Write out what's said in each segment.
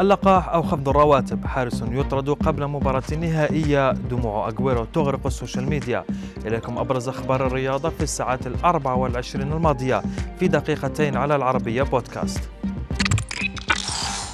اللقاح أو خفض الرواتب. حارس يطرد قبل مباراة نهائية. دموع أغويرو تغرق السوشيال ميديا. إليكم أبرز أخبار الرياضة في الساعات الأربع والعشرين الماضية في دقيقتين على العربية بودكاست.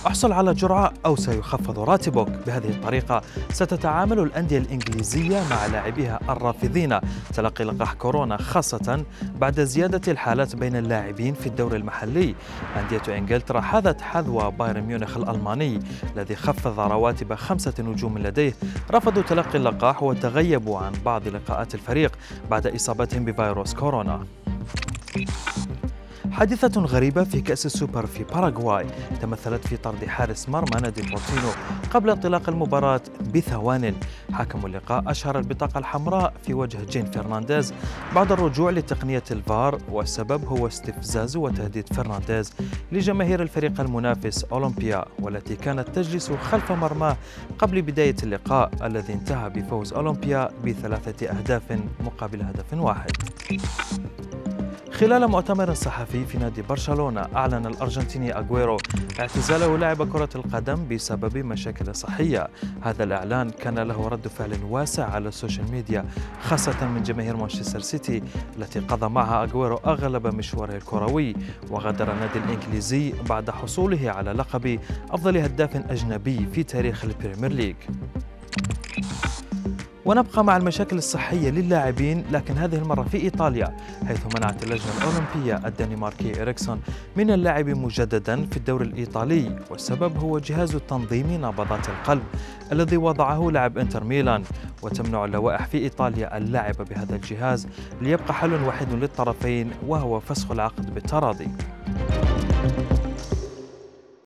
احصل على جرعة أو سيخفض راتبك. بهذه الطريقة ستتعامل الأندية الإنجليزية مع لاعبيها الرافضين. تلقي لقاح كورونا خاصة بعد زيادة الحالات بين اللاعبين في الدوري المحلي. أندية إنجلترا حاذت حذو بايرن ميونخ الألماني الذي خفض رواتب خمسة نجوم لديه. رفضوا تلقي اللقاح وتغيبوا عن بعض لقاءات الفريق بعد إصابتهم بفيروس كورونا. حادثة غريبة في كأس السوبر في باراغواي تمثلت في طرد حارس مرمى نادي بورتينو قبل انطلاق المباراة بثوان. حكم اللقاء أشهر البطاقة الحمراء في وجه جين فرنانديز بعد الرجوع لتقنية الفار والسبب هو استفزاز وتهديد فرنانديز لجماهير الفريق المنافس أولمبيا والتي كانت تجلس خلف مرماه قبل بداية اللقاء الذي انتهى بفوز أولمبيا بثلاثة أهداف مقابل هدف واحد. خلال مؤتمر صحفي في نادي برشلونة أعلن الأرجنتيني أغويرو اعتزاله لعب كرة القدم بسبب مشاكل صحية. هذا الإعلان كان له رد فعل واسع على السوشيال ميديا خاصة من جماهير مانشستر سيتي التي قضى معها أغويرو أغلب مشواره الكروي. وغادر النادي الإنجليزي بعد حصوله على لقب أفضل هداف أجنبي في تاريخ البريمير ليج ونبقى مع المشاكل الصحية للاعبين لكن هذه المرة في إيطاليا حيث منعت اللجنة الأولمبية الدنماركي إريكسون من اللعب مجددا في الدوري الإيطالي والسبب هو جهاز تنظيم نبضات القلب الذي وضعه لاعب إنتر ميلان. وتمنع اللوائح في إيطاليا اللعب بهذا الجهاز ليبقى حل وحيد للطرفين وهو فسخ العقد بالتراضي.